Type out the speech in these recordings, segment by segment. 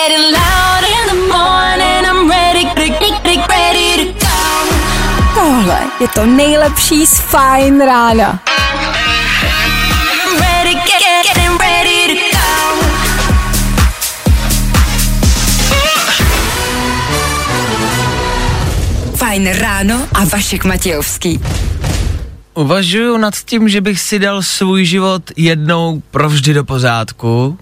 getting loud in the morning. I'm ready, ready, ready to go. Tohle je to nejlepší z Fajn rána. I'm ready, get, getting ready to go. Fajn ráno a Vašek Matějovský. Uvažuju nad tím, že bych si dal svůj život jednou provždy do pořádku.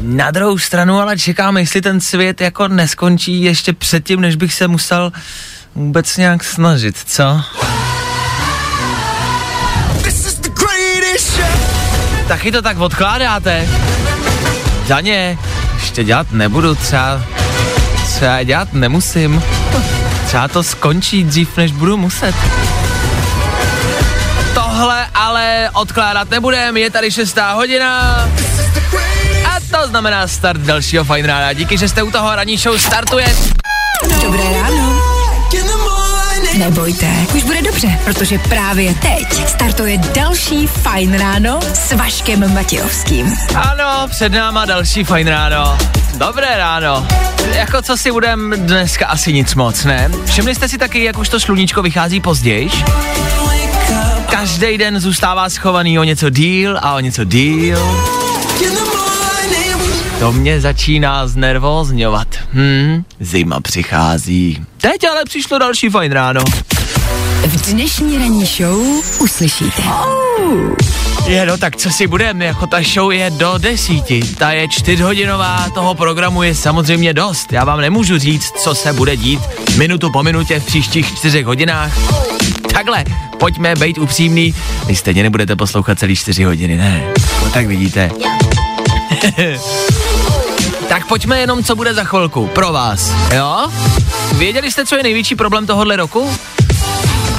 Na druhou stranu ale čekám, jestli ten svět jako neskončí ještě předtím, než bych se musel vůbec nějak snažit, co? Taky to tak odkládáte. Daně, ještě dělat nebudu, třeba, třeba dělat nemusím. Třeba to skončí dřív, než budu muset. Tohle ale odkládat nebudem, je tady šestá hodina. To znamená start dalšího fajn rána. Díky, že jste u toho ranní show startuje. Dobré ráno. Nebojte, už bude dobře, protože právě teď startuje další Fajn ráno s Vaškem Matějovským. Ano, před náma další fajn ráno. Dobré ráno. Jako co si budem dneska asi nic moc, ne? Všimli jste si taky, jak už to sluníčko vychází později? Každý den zůstává schovaný o něco díl a o něco díl. To mě začíná znervózňovat. Hm, zima přichází. Teď ale přišlo další fajn ráno. V dnešní ranní show uslyšíte. Je no, tak co si budeme, jako ta show je do desíti, ta je čtyřhodinová, toho programu je samozřejmě dost. Já vám nemůžu říct, co se bude dít minutu po minutě v příštích čtyřech hodinách. Takhle, pojďme být upřímný, vy stejně nebudete poslouchat celý čtyři hodiny, ne? No tak vidíte. tak pojďme jenom, co bude za chvilku, pro vás, jo? Věděli jste, co je největší problém tohohle roku?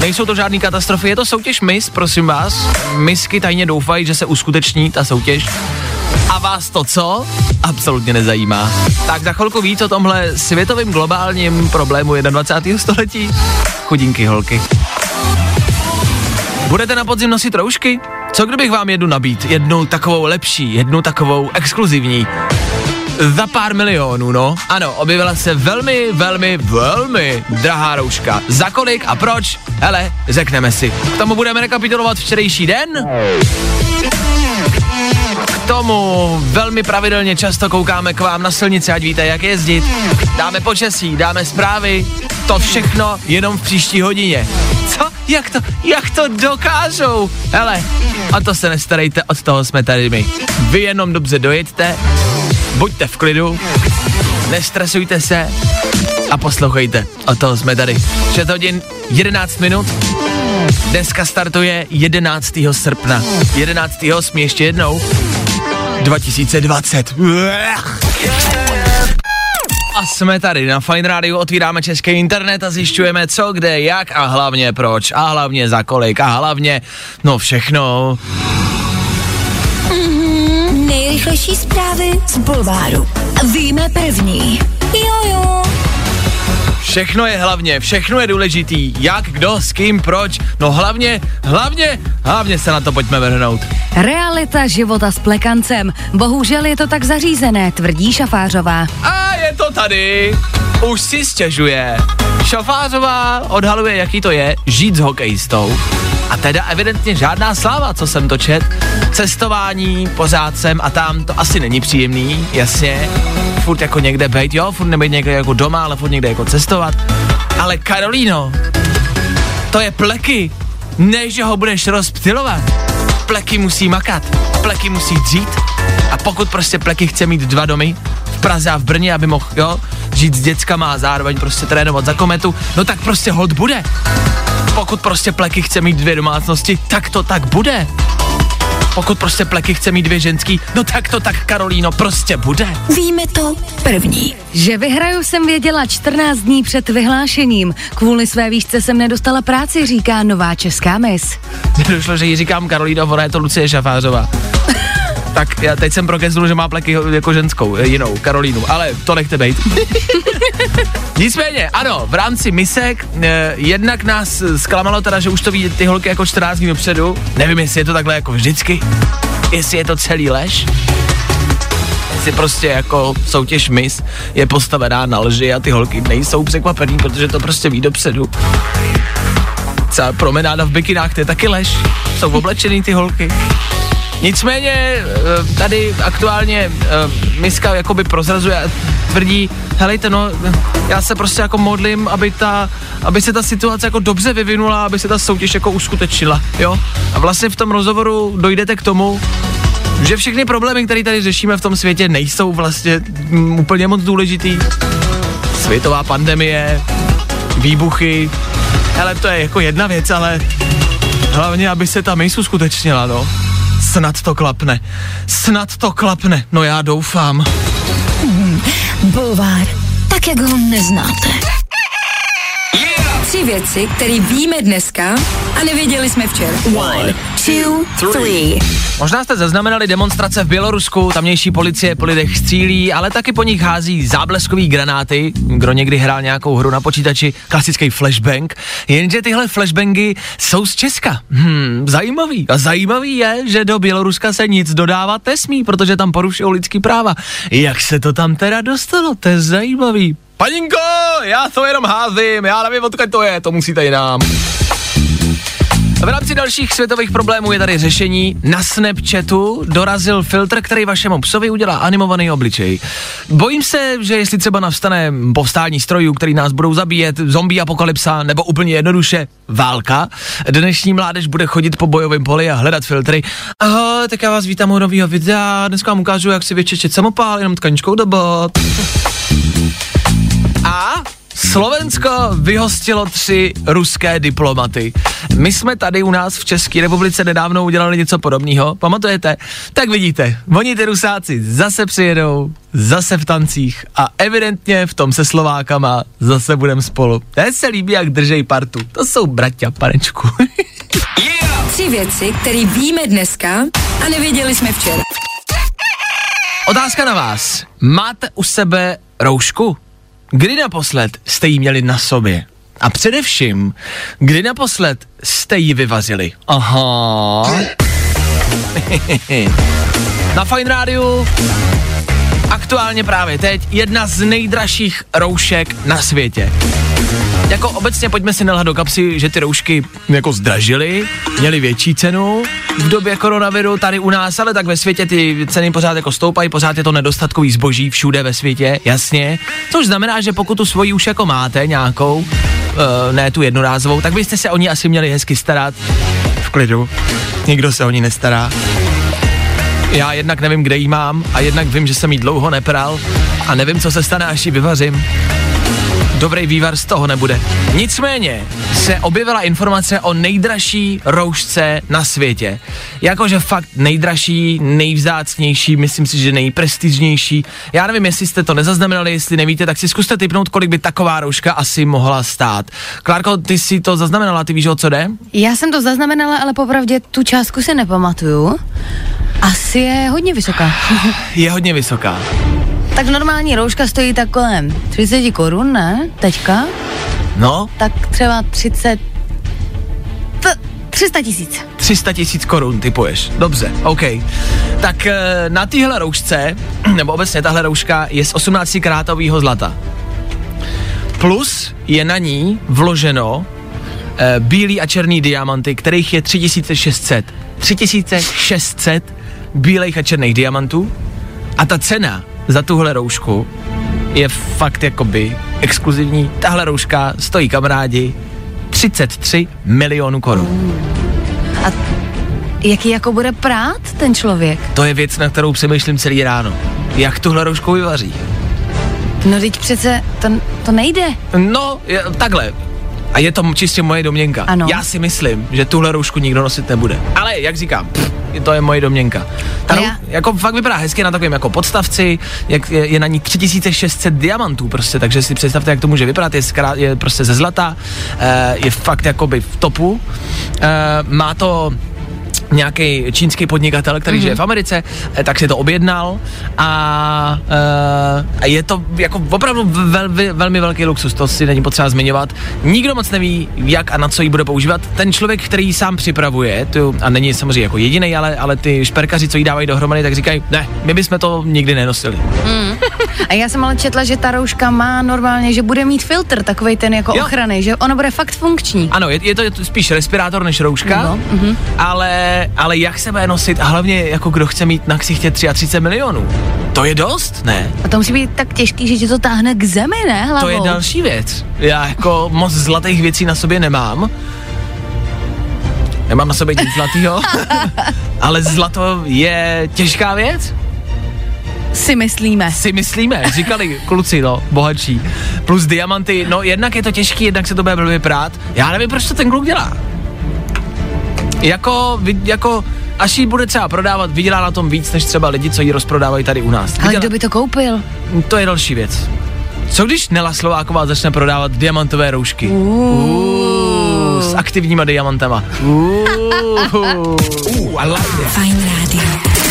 Nejsou to žádný katastrofy, je to soutěž MIS, prosím vás. Misky tajně doufají, že se uskuteční ta soutěž. A vás to co? Absolutně nezajímá. Tak za chvilku víc o tomhle světovým globálním problému 21. století. Chudinky holky. Budete na podzim nosit roušky? Co kdybych vám jednu nabít? Jednu takovou lepší, jednu takovou exkluzivní. Za pár milionů, no. Ano, objevila se velmi, velmi, velmi drahá rouška. Za kolik a proč? Hele, řekneme si. K tomu budeme rekapitulovat včerejší den. K tomu velmi pravidelně často koukáme k vám na silnici, ať víte, jak jezdit. Dáme počasí, dáme zprávy, to všechno jenom v příští hodině. Co? Jak to, jak to dokážou? Hele, a to se nestarejte, od toho jsme tady my. Vy jenom dobře dojeďte, buďte v klidu, nestresujte se a poslouchejte. Od toho jsme tady. 6 hodin 11 minut. Dneska startuje 11. srpna. 11. 8. ještě jednou. 2020. A jsme tady na Fine Radio, otvíráme český internet a zjišťujeme co, kde, jak a hlavně proč a hlavně za kolik a hlavně, no všechno. Nejrychlejší zprávy z Bulváru. Víme první. Jojo. Všechno je hlavně, všechno je důležitý. Jak, kdo, s kým, proč. No hlavně, hlavně, hlavně se na to pojďme vrhnout. Realita života s plekancem. Bohužel je to tak zařízené, tvrdí Šafářová. A je to tady. Už si stěžuje. Šafářová odhaluje, jaký to je žít s hokejistou. A teda evidentně žádná sláva, co jsem to čet. Cestování, pořád sem a tam, to asi není příjemný, jasně. Furt jako někde bejt, jo, furt nebejt někde jako doma, ale furt někde jako cestovat. Ale Karolíno, to je pleky, než ho budeš rozptilovat. Pleky musí makat, pleky musí dřít a pokud prostě pleky chce mít dva domy, v Praze a v Brně, aby mohl, jo, žít s dětskama a zároveň prostě trénovat za kometu, no tak prostě hod bude. Pokud prostě pleky chce mít dvě domácnosti, tak to tak bude. Pokud prostě pleky chce mít dvě ženský, no tak to tak, Karolíno, prostě bude. Víme to první. Že vyhraju jsem věděla 14 dní před vyhlášením. Kvůli své výšce jsem nedostala práci, říká nová česká mis. Mně došlo, že jí říkám Karolíno, ona je to Lucie Šafářová. tak já teď jsem prokeznul, že má pleky jako ženskou, jinou, Karolínu, ale to nechte bejt. Nicméně, ano, v rámci misek eh, jednak nás zklamalo teda, že už to ví ty holky jako 14 dní dopředu. Nevím, jestli je to takhle jako vždycky, jestli je to celý lež. si prostě jako soutěž mis je postavená na lži a ty holky nejsou překvapený, protože to prostě ví dopředu. Celá promenáda v bikinách, to je taky lež. Jsou oblečený ty holky. Nicméně eh, tady aktuálně eh, Miska jakoby prozrazuje tvrdí, helejte no, já se prostě jako modlím, aby ta, aby se ta situace jako dobře vyvinula, aby se ta soutěž jako uskutečnila, jo. A vlastně v tom rozhovoru dojdete k tomu, že všechny problémy, které tady řešíme v tom světě, nejsou vlastně mm, úplně moc důležitý. Světová pandemie, výbuchy, hele, to je jako jedna věc, ale hlavně, aby se ta mejsu skutečnila, no. Snad to klapne. Snad to klapne. No já doufám. Bulvár, tak jak ho neznáte. Tři věci, které víme dneska a nevěděli jsme včera. One, two, three. Možná jste zaznamenali demonstrace v Bělorusku, tamnější policie po lidech střílí, ale taky po nich hází zábleskový granáty. Kdo někdy hrál nějakou hru na počítači, klasický flashbang. Jenže tyhle flashbangy jsou z Česka. Hmm, zajímavý. A zajímavý je, že do Běloruska se nic dodávat nesmí, protože tam porušují lidský práva. Jak se to tam teda dostalo? To je zajímavý. Paninko, já to jenom házím, já nevím, odkud to je, to musíte jinam. V rámci dalších světových problémů je tady řešení. Na Snapchatu dorazil filtr, který vašemu psovi udělá animovaný obličej. Bojím se, že jestli třeba navstane povstání strojů, který nás budou zabíjet, zombie apokalypsa nebo úplně jednoduše válka, dnešní mládež bude chodit po bojovém poli a hledat filtry. Ahoj, tak já vás vítám u nového videa. Dneska vám ukážu, jak si vyčešit samopál, jenom tkaničkou do. A Slovensko vyhostilo tři ruské diplomaty. My jsme tady u nás v České republice nedávno udělali něco podobného, pamatujete? Tak vidíte, oni ty rusáci zase přijedou, zase v tancích a evidentně v tom se Slovákama zase budeme spolu. To se líbí, jak držej partu. To jsou bratia, panečku. Tři věci, které víme dneska a nevěděli jsme včera. Otázka na vás. Máte u sebe roušku? Kdy naposled jste ji měli na sobě? A především, kdy naposled jste ji vyvazili? Aha. na Fine Rádiu aktuálně právě teď jedna z nejdražších roušek na světě. Jako obecně pojďme si nelhat do kapsy, že ty roušky jako zdražily, měly větší cenu v době koronaviru tady u nás, ale tak ve světě ty ceny pořád jako stoupají, pořád je to nedostatkový zboží všude ve světě, jasně. Což znamená, že pokud tu svoji už jako máte nějakou, uh, ne tu jednorázovou, tak byste se o ní asi měli hezky starat v klidu. Nikdo se o ní nestará. Já jednak nevím, kde jí mám a jednak vím, že jsem jí dlouho nepral a nevím, co se stane, až ji vyvařím. Dobrý vývar z toho nebude. Nicméně se objevila informace o nejdražší roušce na světě. Jakože fakt nejdražší, nejvzácnější, myslím si, že nejprestižnější. Já nevím, jestli jste to nezaznamenali, jestli nevíte, tak si zkuste typnout, kolik by taková rouška asi mohla stát. Klárko, ty si to zaznamenala, ty víš, o co jde? Já jsem to zaznamenala, ale popravdě tu částku si nepamatuju. Asi je hodně vysoká. Je hodně vysoká. Tak normální rouška stojí tak kolem 30 korun, ne? Teďka? No, Tak třeba 30... T- 300 tisíc. 300 tisíc korun typuješ. Dobře, OK. Tak eh, na téhle roušce, nebo obecně tahle rouška je z 18 karátového zlata. Plus je na ní vloženo eh, bílý a černý diamanty, kterých je 3600. 3600 bílých a černých diamantů a ta cena za tuhle roušku je fakt jakoby exkluzivní. Tahle rouška stojí kamarádi 33 milionů korun. A jaký jako bude prát ten člověk? To je věc, na kterou přemýšlím celý ráno. Jak tuhle roušku vyvaří? No teď přece to, to nejde. No, je, takhle. A je to čistě moje domněnka. Ano. Já si myslím, že tuhle roušku nikdo nosit nebude. Ale jak říkám, pff, to je moje domněnka. Ta já- jako fakt vypadá hezky na takovém jako podstavci, jak je, je na ní 3600 diamantů prostě, takže si představte, jak to může vypadat, je, skrát, je prostě ze zlata, eh, je fakt jakoby v topu, eh, má to nějaký čínský podnikatel, který mm-hmm. žije v Americe, eh, tak si to objednal a, a je to jako opravdu vel, vel, velmi velký luxus, to si není potřeba zmiňovat. Nikdo moc neví, jak a na co ji bude používat. Ten člověk, který ji sám připravuje, tu, a není samozřejmě jako jediný, ale, ale ty šperkaři, co jí dávají dohromady, tak říkají, ne, my bychom to nikdy nenosili. Mm. A já jsem ale četla, že ta rouška má normálně, že bude mít filtr, takový ten jako Jo. ochrany, že ono bude fakt funkční. Ano, je, je, to, je to spíš respirátor než rouška, No, mhm. ale, ale jak se bude nosit a hlavně jako kdo chce mít na ksichtě 33 milionů. To je dost, ne? A to musí být tak těžký, že tě to táhne k zemi, ne hlavou? To je další věc. Já jako moc zlatých věcí na sobě nemám. Nemám na sobě nic zlatýho, ale zlato je těžká věc, Si myslíme. si myslíme, říkali kluci, no, bohatší. Plus diamanty, no jednak je to těžký, jednak se to bude blbě prát. Já nevím, proč to ten kluk dělá. Jako, jako, až ji bude třeba prodávat, vydělá na tom víc, než třeba lidi, co ji rozprodávají tady u nás. Ale Vydělá- kdo by to koupil? To je další věc. Co když Nela Slováková začne prodávat diamantové roušky? S aktivníma diamantama. Uh, uh, I like it. Fajn rádio.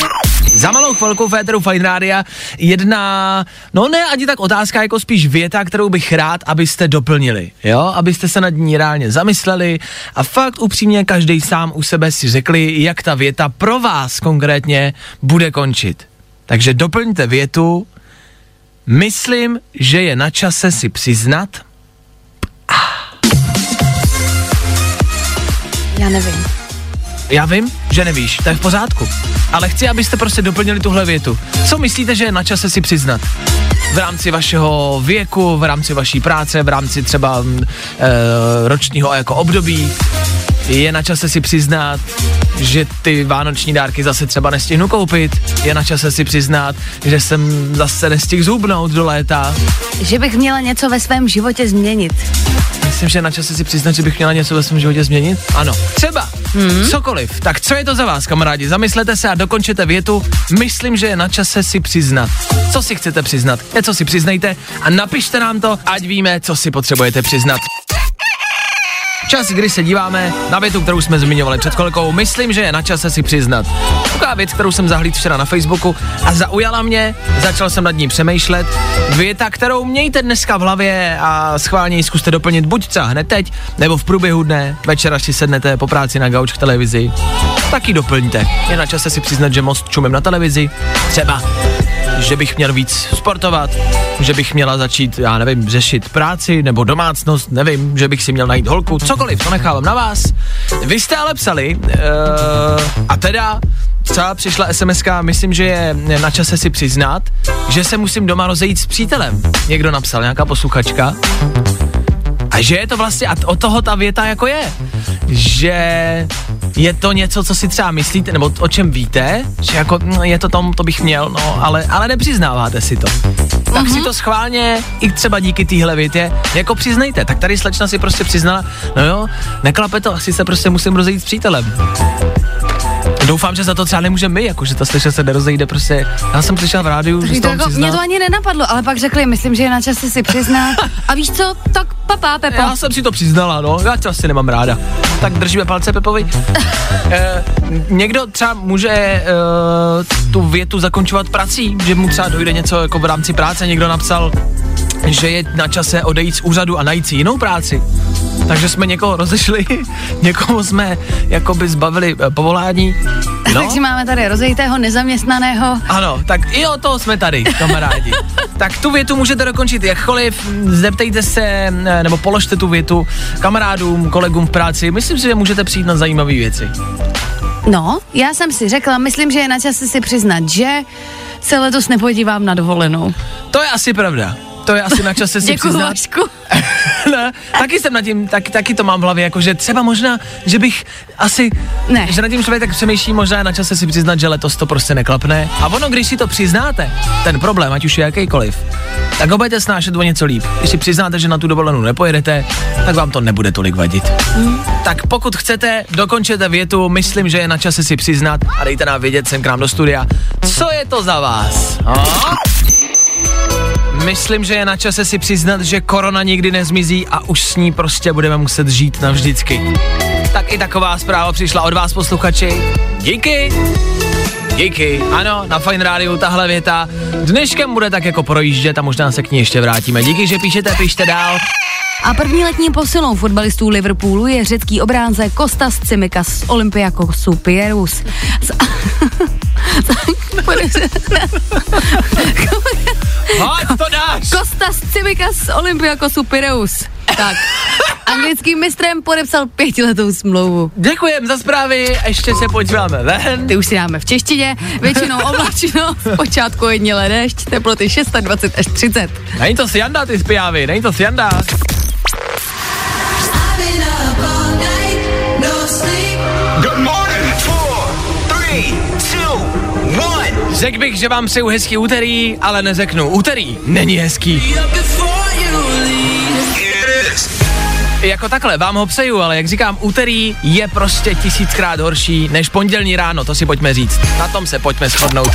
Za malou chvilku v éteru Fine Rádia jedna, no ne ani tak otázka, jako spíš věta, kterou bych rád, abyste doplnili, jo? Abyste se nad ní reálně zamysleli a fakt upřímně každý sám u sebe si řekli, jak ta věta pro vás konkrétně bude končit. Takže doplňte větu, myslím, že je na čase si přiznat, Já nevím. Já vím, že nevíš, to je v pořádku. Ale chci, abyste prostě doplnili tuhle větu. Co myslíte, že je na čase si přiznat? V rámci vašeho věku, v rámci vaší práce, v rámci třeba e, ročního jako období. Je na čase si přiznat, že ty vánoční dárky zase třeba nestihnu koupit. Je na čase si přiznat, že jsem zase nestihl zhubnout do léta. Že bych měla něco ve svém životě změnit. Myslím, že je na čase si přiznat, že bych měla něco ve svém životě změnit. Ano, třeba, hmm. cokoliv. Tak co je to za vás, kamarádi? Zamyslete se a dokončete větu. Myslím, že je na čase si přiznat. Co si chcete přiznat? Něco si přiznejte a napište nám to, ať víme, co si potřebujete přiznat. Čas, kdy se díváme na větu, kterou jsme zmiňovali před chvilkou. Myslím, že je na čase si přiznat. Taková věc, kterou jsem zahlídl včera na Facebooku a zaujala mě, začal jsem nad ní přemýšlet. Věta, kterou mějte dneska v hlavě a schválně ji zkuste doplnit buď třeba hned teď, nebo v průběhu dne, večer, až si sednete po práci na gauč k televizi. Taky doplňte. Je na čase si přiznat, že moc čumím na televizi. Třeba že bych měl víc sportovat, že bych měla začít, já nevím, řešit práci nebo domácnost, nevím, že bych si měl najít holku, cokoliv, to nechávám na vás. Vy jste ale psali, uh, a teda třeba přišla sms myslím, že je na čase si přiznat, že se musím doma rozejít s přítelem. Někdo napsal, nějaká posluchačka. A že je to vlastně, a od toho ta věta jako je, že je to něco, co si třeba myslíte, nebo o čem víte, že jako no, je to tom, to bych měl, no, ale, ale nepřiznáváte si to. Tak si to schválně, i třeba díky téhle větě, jako přiznejte. Tak tady slečna si prostě přiznala, no jo, neklape to, asi se prostě musím rozejít s přítelem. Doufám, že za to třeba nemůžeme my, jako že ta slečna se nerozejde prostě. Já jsem slyšel v rádiu, že to, jako, mě to ani nenapadlo, ale pak řekli, myslím, že je na čase si přiznat. A víš co, tak papá, Pepo. Já jsem si to přiznala, no, já to asi nemám ráda. Tak držíme palce Pepovi. e, někdo třeba může e, tu větu zakončovat prací, že mu třeba dojde něco jako v rámci práce, někdo napsal, že je na čase odejít z úřadu a najít si jinou práci. Takže jsme někoho rozešli, někoho jsme jakoby zbavili e, povolání. No, Takže máme tady rozejitého, nezaměstnaného. ano, tak i o toho jsme tady, kamarádi. tak tu větu můžete dokončit jakkoliv, zeptejte se, eh, nebo položte tu větu kamarádům, kolegům v práci. Myslím si, že můžete přijít na zajímavé věci. No, já jsem si řekla, myslím, že je na čase si přiznat, že se letos nepodívám na dovolenou. To je asi pravda. To je asi na čase si Děkuji, přiznat. Vašku. ne, taky jsem nad tím, tak, taky to mám v hlavě, jako že třeba možná, že bych asi, Ne. že nad tím člověk tak přemýšlí, možná je na čase si přiznat, že letos to prostě neklapne. A ono, když si to přiznáte, ten problém, ať už je jakýkoliv, tak ho budete snášet o něco líp. Když si přiznáte, že na tu dovolenou nepojedete, tak vám to nebude tolik vadit. Tak pokud chcete, dokončete větu, myslím, že je na čase si přiznat a dejte nám vědět sem k nám do studia, co je to za vás. A? Myslím, že je na čase si přiznat, že korona nikdy nezmizí a už s ní prostě budeme muset žít navždycky. tak i taková zpráva přišla od vás posluchači. Díky. Díky. Ano, na Fine Rádiu tahle věta dneškem bude tak jako projíždět a možná se k ní ještě vrátíme. Díky, že píšete, pište dál. A první letní posilou fotbalistů Liverpoolu je řecký obránce Kostas Cimikas z Olympiakosu Pierus. Z... Hoď to dáš! Kostas Cimikas z Olympiakosu Pireus. Tak. Anglickým mistrem podepsal pětiletou smlouvu. Děkujem za zprávy, ještě se podíváme ven. Ty už si dáme v češtině, většinou oblačno, v počátku jedně déšť, teploty 26 až 30. Není to sjanda, ty zpěvy, není to sjanda. Good Řekl bych, že vám přeju hezký úterý, ale neřeknu. Úterý není hezký. Jako takhle, vám ho přeju, ale jak říkám, úterý je prostě tisíckrát horší než pondělní ráno, to si pojďme říct. Na tom se pojďme shodnout.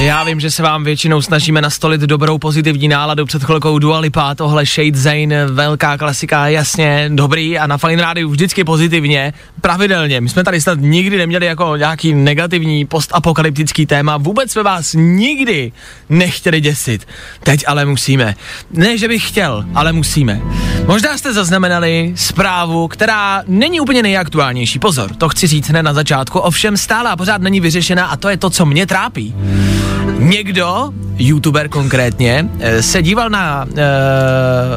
Já vím, že se vám většinou snažíme nastolit dobrou pozitivní náladu před chvilkou Dua Lipa, tohle Shade Zane, velká klasika, jasně, dobrý a na Fine Rádiu vždycky pozitivně, pravidelně. My jsme tady snad nikdy neměli jako nějaký negativní postapokalyptický téma, vůbec jsme vás nikdy nechtěli děsit. Teď ale musíme. Ne, že bych chtěl, ale musíme. Možná jste zaznamenali zprávu, která není úplně nejaktuálnější. Pozor, to chci říct hned na začátku, ovšem stále a pořád není vyřešená a to je to, co mě trápí. Někdo, youtuber konkrétně, eh, se díval na uh,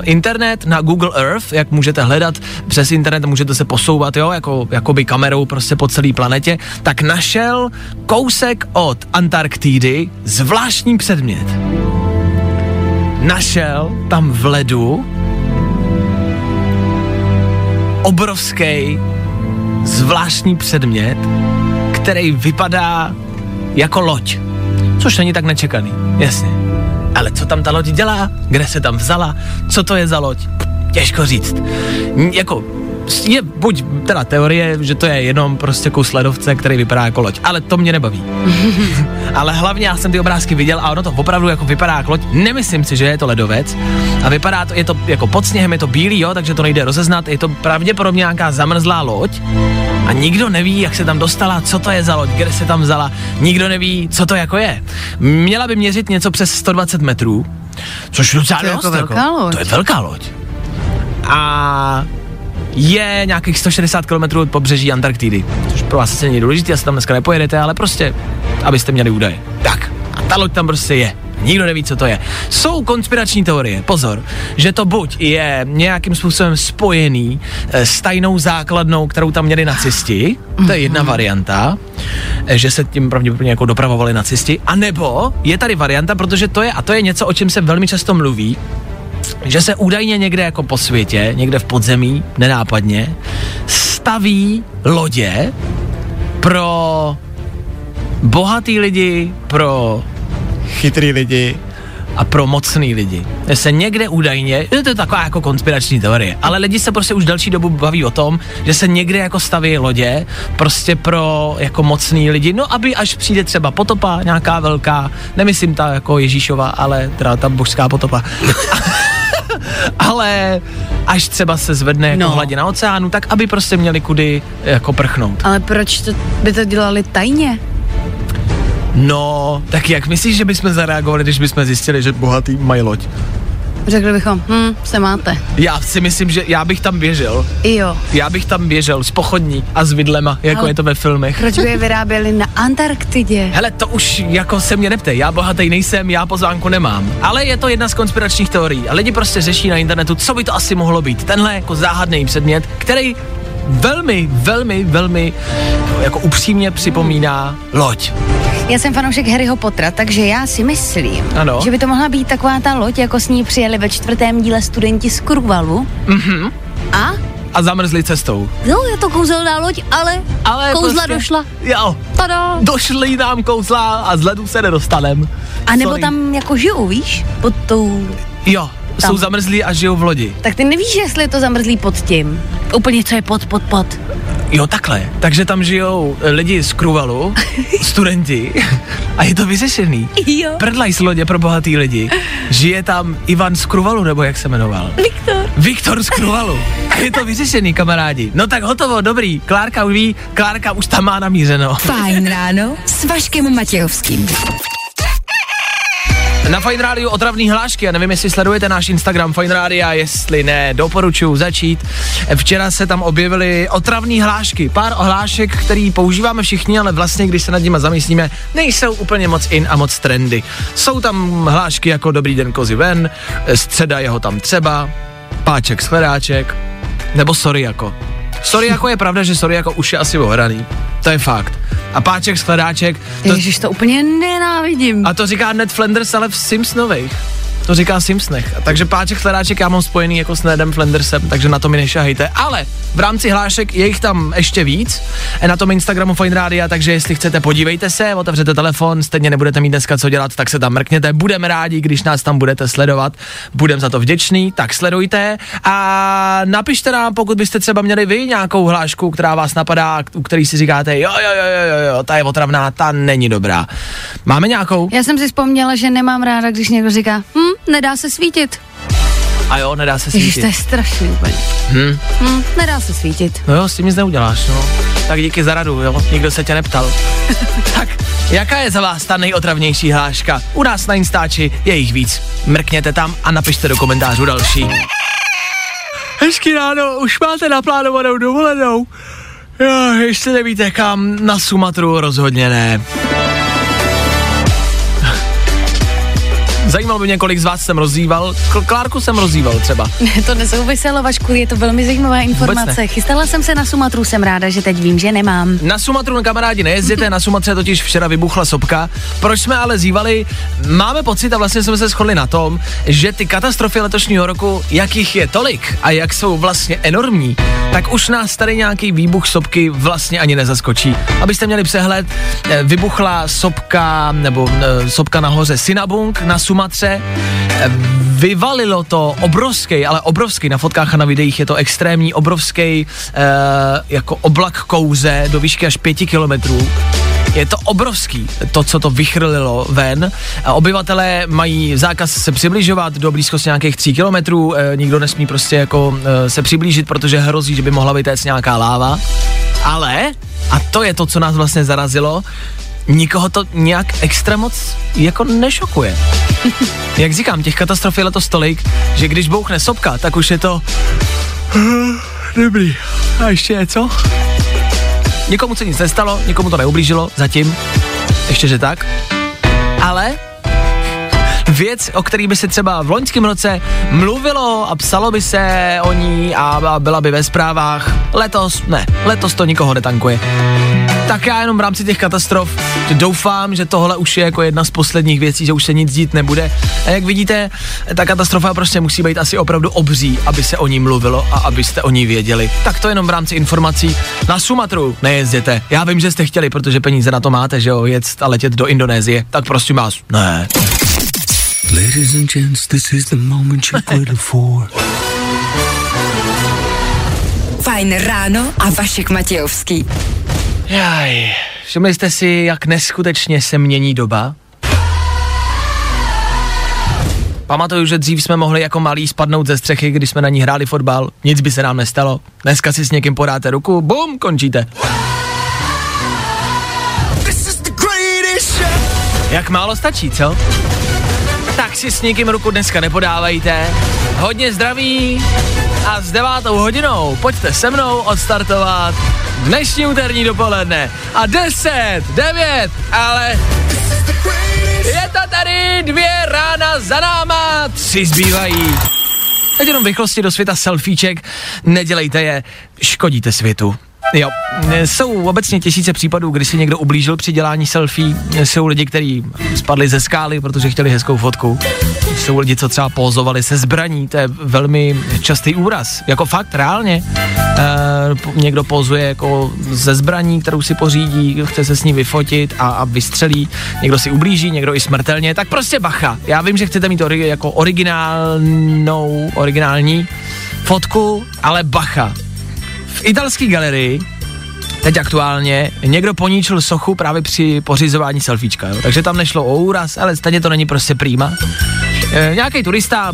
internet, na Google Earth, jak můžete hledat přes internet, můžete se posouvat, jo, jako, jakoby kamerou prostě po celé planetě, tak našel kousek od Antarktidy zvláštní předmět. Našel tam v ledu obrovský zvláštní předmět, který vypadá jako loď. Což není tak nečekaný, jasně. Ale co tam ta loď dělá? Kde se tam vzala? Co to je za loď? Těžko říct. Jako, je buď teda teorie, že to je jenom prostě kus ledovce, který vypadá jako loď, ale to mě nebaví. ale hlavně já jsem ty obrázky viděl a ono to opravdu jako vypadá jako loď. Nemyslím si, že je to ledovec a vypadá to, je to jako pod sněhem, je to bílý, jo, takže to nejde rozeznat, je to pravděpodobně nějaká zamrzlá loď a nikdo neví, jak se tam dostala, co to je za loď, kde se tam vzala, nikdo neví, co to jako je. Měla by měřit něco přes 120 metrů, což docela To je dost, jako velká loď. To je velká loď. A je nějakých 160 km od pobřeží Antarktidy, což pro vás asi není důležité, asi tam dneska nepojedete, ale prostě, abyste měli údaje. Tak, a ta loď tam prostě je. Nikdo neví, co to je. Jsou konspirační teorie, pozor, že to buď je nějakým způsobem spojený eh, s tajnou základnou, kterou tam měli nacisti, to je jedna varianta, eh, že se tím pravděpodobně jako dopravovali nacisti, anebo je tady varianta, protože to je, a to je něco, o čem se velmi často mluví, že se údajně někde jako po světě, někde v podzemí, nenápadně, staví lodě pro bohatý lidi, pro chytrý lidi a pro mocný lidi. Se někde údajně, je to taková jako konspirační teorie, ale lidi se prostě už další dobu baví o tom, že se někde jako staví lodě prostě pro jako mocný lidi, no aby až přijde třeba potopa nějaká velká, nemyslím ta jako Ježíšova, ale teda ta božská potopa. ale až třeba se zvedne jako. No. hladina oceánu, tak aby prostě měli kudy jako prchnout. Ale proč to, by to dělali tajně? No, tak jak myslíš, že bychom zareagovali, když bychom zjistili, že bohatý mají loď? Řekli bychom, hm, se máte. Já si myslím, že já bych tam běžel. I jo. Já bych tam běžel s pochodní a s vidlema, jako Ale- je to ve filmech. Proč by je vyráběli na Antarktidě? Hele, to už jako se mě neptej, já bohatý nejsem, já pozvánku nemám. Ale je to jedna z konspiračních teorií a lidi prostě řeší na internetu, co by to asi mohlo být. Tenhle jako záhadný předmět, který velmi, velmi, velmi jako upřímně připomíná loď. Já jsem fanoušek Harryho Pottera, takže já si myslím, Ano. že by to mohla být taková ta loď, jako s ní přijeli ve čtvrtém díle studenti z Kurvalu. Mhm. A? A zamrzli cestou. Jo, je to kouzelná loď, ale, Ale kouzla prostě, došla. Jo, Tada. došli nám kouzla a z ledu se nedostanem. A nebo Sorry. tam jako žijou, víš? Pod tou... Jo, Tam. jsou zamrzlí a žijou v lodi. Tak ty nevíš, jestli je to zamrzlý pod tím. Úplně co je pod, pod, pod. Jo, takhle. Takže tam žijou eh, lidi z Kruvalu, studenti, A je to vyřešený. Jo. Prdlaj z lodě pro bohatý lidi. Žije tam Ivan z Kruvalu, nebo jak se jmenoval? Viktor. Viktor z Kruvalu. A je to vyřešený, kamarádi. No tak hotovo, dobrý. Klárka už ví, Klárka už tam má namířeno. Fajn ráno s Vaškem Matějovským. Na Fine Radio otravný hlášky a nevím, jestli sledujete náš Instagram Fine Radio, jestli ne, doporučuji začít. Včera se tam objevily otravný hlášky, pár hlášek, který používáme všichni, ale vlastně, když se nad nimi zamyslíme, nejsou úplně moc in a moc trendy. Jsou tam hlášky jako Dobrý den kozy ven, středa jeho tam třeba, páček shledáček, nebo sorry jako. Sorry jako je pravda, že sorry jako už je asi ohraný. To je fakt. A páček shledáček, to, Ježiš, to úplně nenávidím. a to říká Ned Flanders, ale v Sims nových. To říká Simsnech. Takže páček hledáček já mám spojený jako s Nedem Flandersem, takže na to mi nešahejte. Ale v rámci hlášek je jich tam ještě víc na tom Instagramu Fine Radio, takže jestli chcete, podívejte se, otevřete telefon, stejně nebudete mít dneska co dělat, tak se tam mrkněte. Budeme rádi, když nás tam budete sledovat. Budeme za to vděční, tak sledujte a napište nám, pokud byste třeba měli vy nějakou hlášku, která vás napadá, u který si říkáte, jo, jo, jo, jo, jo, jo, ta je otravná, ta není dobrá. Máme nějakou? Já jsem si vzpomněla, že nemám ráda, když někdo říká, hm, nedá se svítit. A jo, nedá se Ježiš, to svítit. je strašný úplně. Hm. Hm, nedá se svítit. No jo, s tím nic neuděláš, no. Tak díky za radu, jo, nikdo se tě neptal. tak, jaká je za vás ta nejotravnější hláška? U nás na Instači je jich víc. Mrkněte tam a napište do komentářů další. Hezky ráno, už máte naplánovanou dovolenou? Jo, ještě nevíte kam, na Sumatru rozhodně ne. Zajímalo by mě, kolik z vás jsem rozýval. Kl- Klárku jsem rozýval třeba. to nesouviselo, Vašku, je to velmi zajímavá informace. ne. Chystala jsem se na Sumatru, jsem ráda, že teď vím, že nemám. Na Sumatru kamarádi nejezděte, na Sumatře totiž včera vybuchla sopka. Proč jsme ale zývali? Máme pocit a vlastně jsme se shodli na tom, že ty katastrofy letošního roku, jak jich je tolik a jak jsou vlastně enormní, tak už nás tady nějaký výbuch sopky vlastně ani nezaskočí. Abyste měli přehled, eh, vybuchla sopka, nebo eh, sopka nahoře Sinabung na Sumatře, Eh, vyvalilo to obrovský, ale obrovský, na fotkách a na videích je to extrémní, obrovský e, jako oblak kouze do výšky až pěti kilometrů. Je to obrovský, to, co to vychrlilo ven. Obyvatelé mají zákaz se přibližovat do blízkosti nějakých tří kilometrů, e, nikdo nesmí prostě jako e, se přiblížit, protože hrozí, že by mohla vytéct nějaká láva. Ale, a to je to, co nás vlastně zarazilo, nikoho to nějak extra moc jako nešokuje. Jak říkám, těch katastrof je letos tolik, že když bouchne sopka, tak už je to... Dobrý. A ještě je co? Nikomu se nic nestalo, nikomu to neublížilo, zatím. Ještě, že tak. Ale věc, o který by se třeba v loňském roce mluvilo a psalo by se o ní a a byla by ve zprávách. Letos ne, letos to nikoho netankuje. Tak já jenom v rámci těch katastrof doufám, že tohle už je jako jedna z posledních věcí, že už se nic dít nebude. A jak vidíte, ta katastrofa prostě musí být asi opravdu obří, aby se o ní mluvilo a abyste o ní věděli. Tak to jenom v rámci informací. Na Sumatru nejezděte. Já vím, že jste chtěli, protože peníze na to máte, že jo, jet a letět do Indonésie. Tak prosím vás, ne. Ladies and gents, this is the moment you've waited for. Fajn ráno a Vašek Matějovský. Jaj, všimli jste si, jak neskutečně se mění doba? Pamatuju, že dřív jsme mohli jako malí spadnout ze střechy, když jsme na ní hráli fotbal. Nic by se nám nestalo. Dneska si s někým podáte ruku, bum, končíte. Jak málo stačí, co? Tak si s někým ruku dneska nepodávejte. Hodně zdraví a s devátou hodinou pojďte se mnou odstartovat dnešní úterní dopoledne. A 10, 9, ale je to tady dvě rána za náma, tři zbývají. Teď jenom rychlosti do světa selfieček, nedělejte je, škodíte světu. Jo, jsou obecně tisíce případů, kdy si někdo ublížil při dělání selfie. Jsou lidi, kteří spadli ze skály, protože chtěli hezkou fotku. Jsou lidi, co třeba pózovali se zbraní, to je velmi častý úraz. Jako fakt, reálně. E, někdo pozuje jako ze zbraní, kterou si pořídí, chce se s ní vyfotit a, a vystřelí. Někdo si ublíží, někdo i smrtelně. Tak prostě bacha. Já vím, že chcete mít ori- jako originálnou, originální fotku, ale bacha. V italské galerii teď aktuálně někdo poníčil sochu právě při pořizování selfiečka, jo? takže tam nešlo o úraz, ale stejně to není prostě prýma. E, nějaký turista,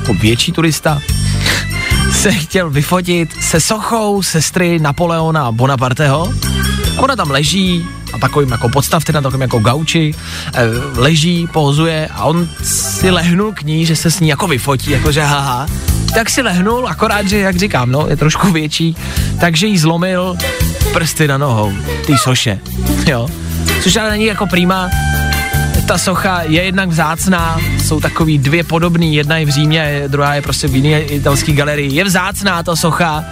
jako větší turista, se chtěl vyfotit se sochou sestry Napoleona Bonaparteho. A ona tam leží a takovým jako podstavte na takovým jako gauči, e, leží, pozuje a on si lehnul k ní, že se s ní jako vyfotí, jakože haha. Tak si lehnul, akorát, že jak říkám, no, je trošku větší, takže jí zlomil prsty na nohou, ty soše, jo. Což ale není jako prýma, ta socha je jednak vzácná, jsou takový dvě podobný, jedna je v Římě, druhá je prostě v jiné italské galerii. Je vzácná ta socha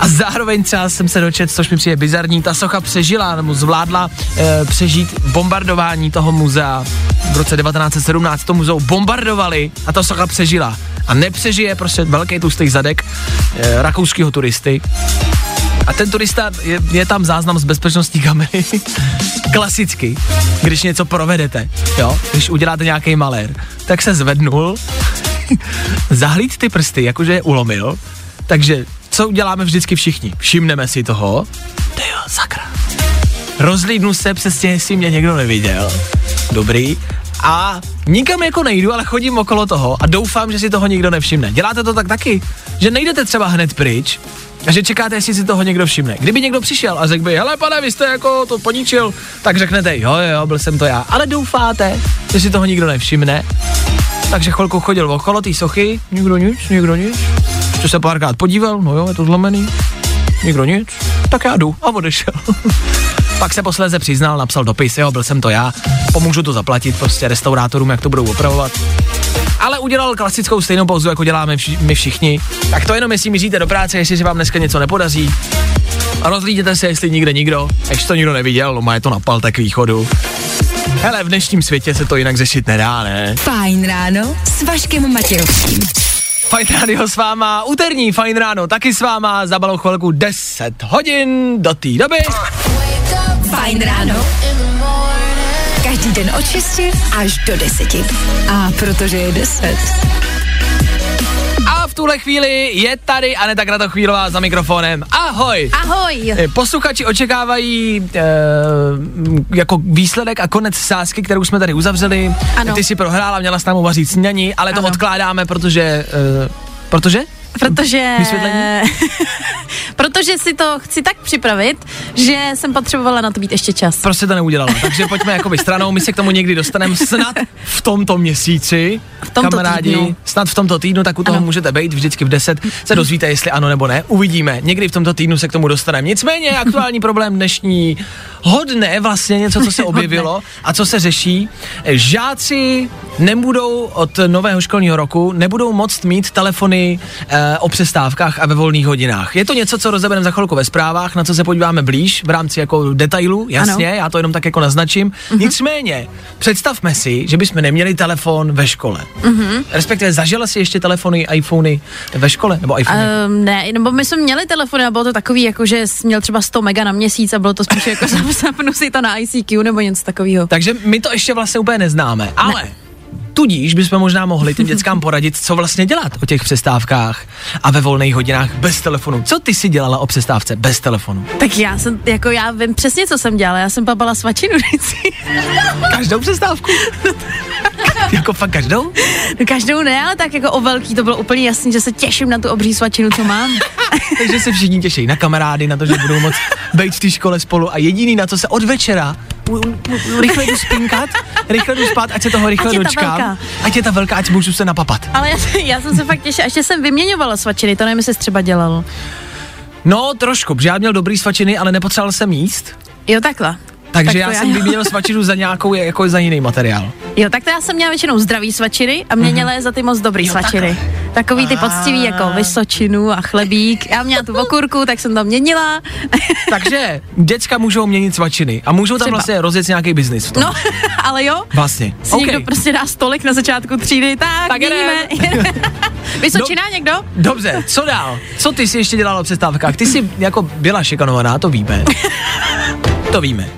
a zároveň třeba jsem se dočet, což mi přijde bizarní, ta socha přežila, nebo zvládla e, přežít bombardování toho muzea. V roce 1917 to muzeum bombardovali a ta socha přežila. A nepřežije prostě velký tlustý zadek e, rakouského turisty. A ten turista, je, je tam záznam z bezpečnostní kamery. Klasicky, když něco provedete, jo, když uděláte nějaký malér, tak se zvednul, zahlíd ty prsty, jakože je ulomil, takže co uděláme vždycky všichni? Všimneme si toho, to jo, sakra. Rozlídnu se přesně, jestli mě někdo neviděl. Dobrý. A nikam jako nejdu, ale chodím okolo toho a doufám, že si toho nikdo nevšimne. Děláte to tak taky? Že nejdete třeba hned pryč, a že čekáte, jestli si toho někdo všimne. Kdyby někdo přišel a řekl by, hele pane, vy jste jako to poničil, tak řeknete, jo, jo, byl jsem to já. Ale doufáte, že si toho nikdo nevšimne. Takže chvilku chodil okolo té sochy, nikdo nic, nikdo nic. Ještě se párkrát podíval, no jo, je to zlomený. Nikdo nic, tak já jdu a odešel. Pak se posléze přiznal, napsal dopis, jo, byl jsem to já, pomůžu to zaplatit prostě restaurátorům, jak to budou opravovat. Ale udělal klasickou stejnou pauzu, jako děláme vši- my všichni. Tak to jenom, jestli míříte do práce, jestli se vám dneska něco nepodaří. A rozlíděte se, jestli nikde nikdo, ještě to nikdo neviděl, no má je to na paltek východu. Hele, v dnešním světě se to jinak řešit nedá, ne? Fajn ráno s Vaškem Matějovským. Fajn rádio s váma, úterní Fajn ráno taky s váma, za malou chvilku 10 hodin do té doby. Fajn ráno. Každý den od 6 až do 10. A protože je 10. A v tuhle chvíli je tady Aneta Kratochvílová za mikrofonem. Ahoj! Ahoj! Eh, Posluchači očekávají e, jako výsledek a konec sázky, kterou jsme tady uzavřeli. Ano. Ty si prohrála, měla s námi vařit snění, ale to Ano. odkládáme, protože... E, protože? Protože... Protože si to chci tak připravit, že jsem potřebovala na to být ještě čas. Prostě to neudělala. Takže pojďme jakoby stranou, my se k tomu někdy dostaneme snad v tomto měsíci. V tomto Kamarádi, týdnu. snad v tomto týdnu, tak u toho Ano. můžete být vždycky v 10. Se dozvíte, jestli ano nebo ne. Uvidíme. Někdy v tomto týdnu se k tomu dostaneme. Nicméně aktuální problém dnešní hodné vlastně něco, co se objevilo a co se řeší. Žáci nebudou od nového školního roku, nebudou moct mít telefony e, o přestávkách a ve volných hodinách. Je to něco, co rozebereme za chvilku ve zprávách, na co se podíváme blíž v rámci jako detailu, jasně, Ano. já to jenom tak jako naznačím. Nicméně, představme si, že bychom neměli telefon ve škole. Respektive zažila si ještě telefony, iPhony ve škole, nebo iPhony. Um, ne, nebo my jsme měli telefony a bylo to takový, jako že jsi měl třeba 100 mega na měsíc a bylo to spíš jako zapnu si to na ICQ nebo něco takového. Takže my to ještě vlastně úplně neznáme, ale tudíž bychom možná mohli těm dětskám poradit, co vlastně dělat o těch přestávkách a ve volných hodinách bez telefonu. Co ty si dělala o přestávce bez telefonu? Tak já jsem, jako já vím přesně, co jsem dělala, já jsem papala svačinu vždycky. Každou přestávku? jako fakt každou? No každou ne, ale tak jako o velký to bylo úplně jasný, že se těším na tu obří svačinu, co mám. Takže se všichni těší na kamarády, na to, že budou moc být v té škole spolu a jediný, na co se od večera rychle jdu spinkat, rychle jdu spát, ať se toho rychle Ať dočkám. Ať je ta velká, ať můžu se napapat. Ale já, já jsem se fakt těšila, ještě jsem vyměňovala svačiny, to nevím, jestli jsi třeba dělal. No, trošku, protože já měl dobrý svačiny, ale nepotřeboval jsem jíst. Jo, takhle. Takže já já jsem vyměnil svačinu za nějakou, jako za jiný materiál. Jo, tak to já jsem měla většinou zdravý svačiny a měnila je za ty moc dobrý Jo, svačiny. Takový ty poctivý jako vysočinu a chlebík. Já měla tu okurku, tak jsem to měnila. Takže děcka můžou měnit svačiny a můžou tam Třeba. vlastně rozjet nějaký biznis v tom. No, ale jo, Vlastně. si OK. někdo prostě dá stolik na začátku třídy, tak, Tak měníme. Vysočina někdo? Dobře, co dál? Co ty si ještě dělala o přestávkách? Ty jsi jako byla šikanovaná, to víme. To víme.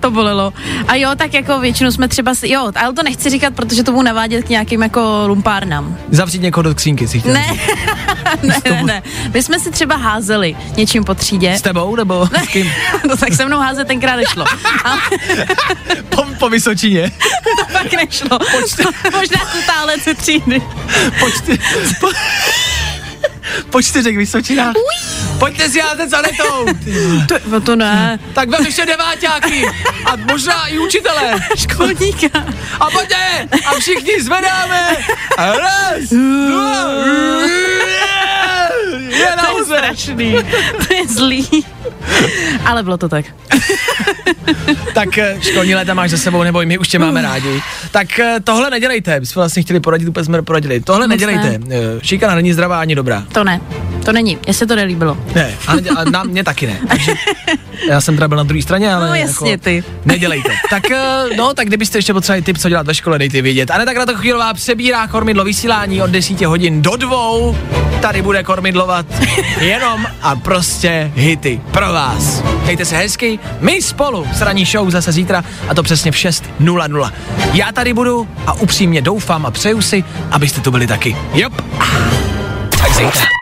To bolelo. A jo, tak jako většinou jsme třeba, si, jo, ale to nechci říkat, protože to budu navádět k nějakým jako lumpárnám. Zavřít někoho do skřínky, si chtěl Ne, ne, ne, ne. My jsme si třeba házeli něčím po třídě. S tebou, nebo s kým? no tak se mnou házet tenkrát nešlo. A Po, po Vysočině. to fakt nešlo. Možná kutále ze třídy. Po, čty, po, po čtyřech Vysočinách. Pojďte si házet s Anetou. To, no to ne. Tak vem ještě deváťáky. A možná i učitele. Školníka. A pojďte. A všichni zvedáme. A raz, dva, je To je strašný. To je zlý. Ale bylo to tak. Tak eh, školní léta máš za sebou, nebo my už tě máme rádi. Tak eh, tohle nedělejte, my jsme vlastně chtěli poradit, úplně jsme poradili. Tohle Moc nedělejte. Eh, Šikana není zdravá ani dobrá. To ne. To není. Mně se to nelíbilo. Ne, a, ne, a na mě taky ne. Takže já jsem teda byl na druhé straně, ale No, jasně, jako, ty. nedělejte. Tak eh, no, tak kdybyste ještě potřebovali tip, co dělat ve škole, dejte vědět. A ne tak na to chvílová přebírá kormidlo vysílání od 10 hodin do dvou. Tady bude kormidlovat jenom a prostě hity pro vás. Mějte se hezky, my spolu s ranní show zase zítra a to přesně v 6.00. Já tady budu a upřímně doufám a přeju si, abyste tu byli taky. Jop. Tak zítra.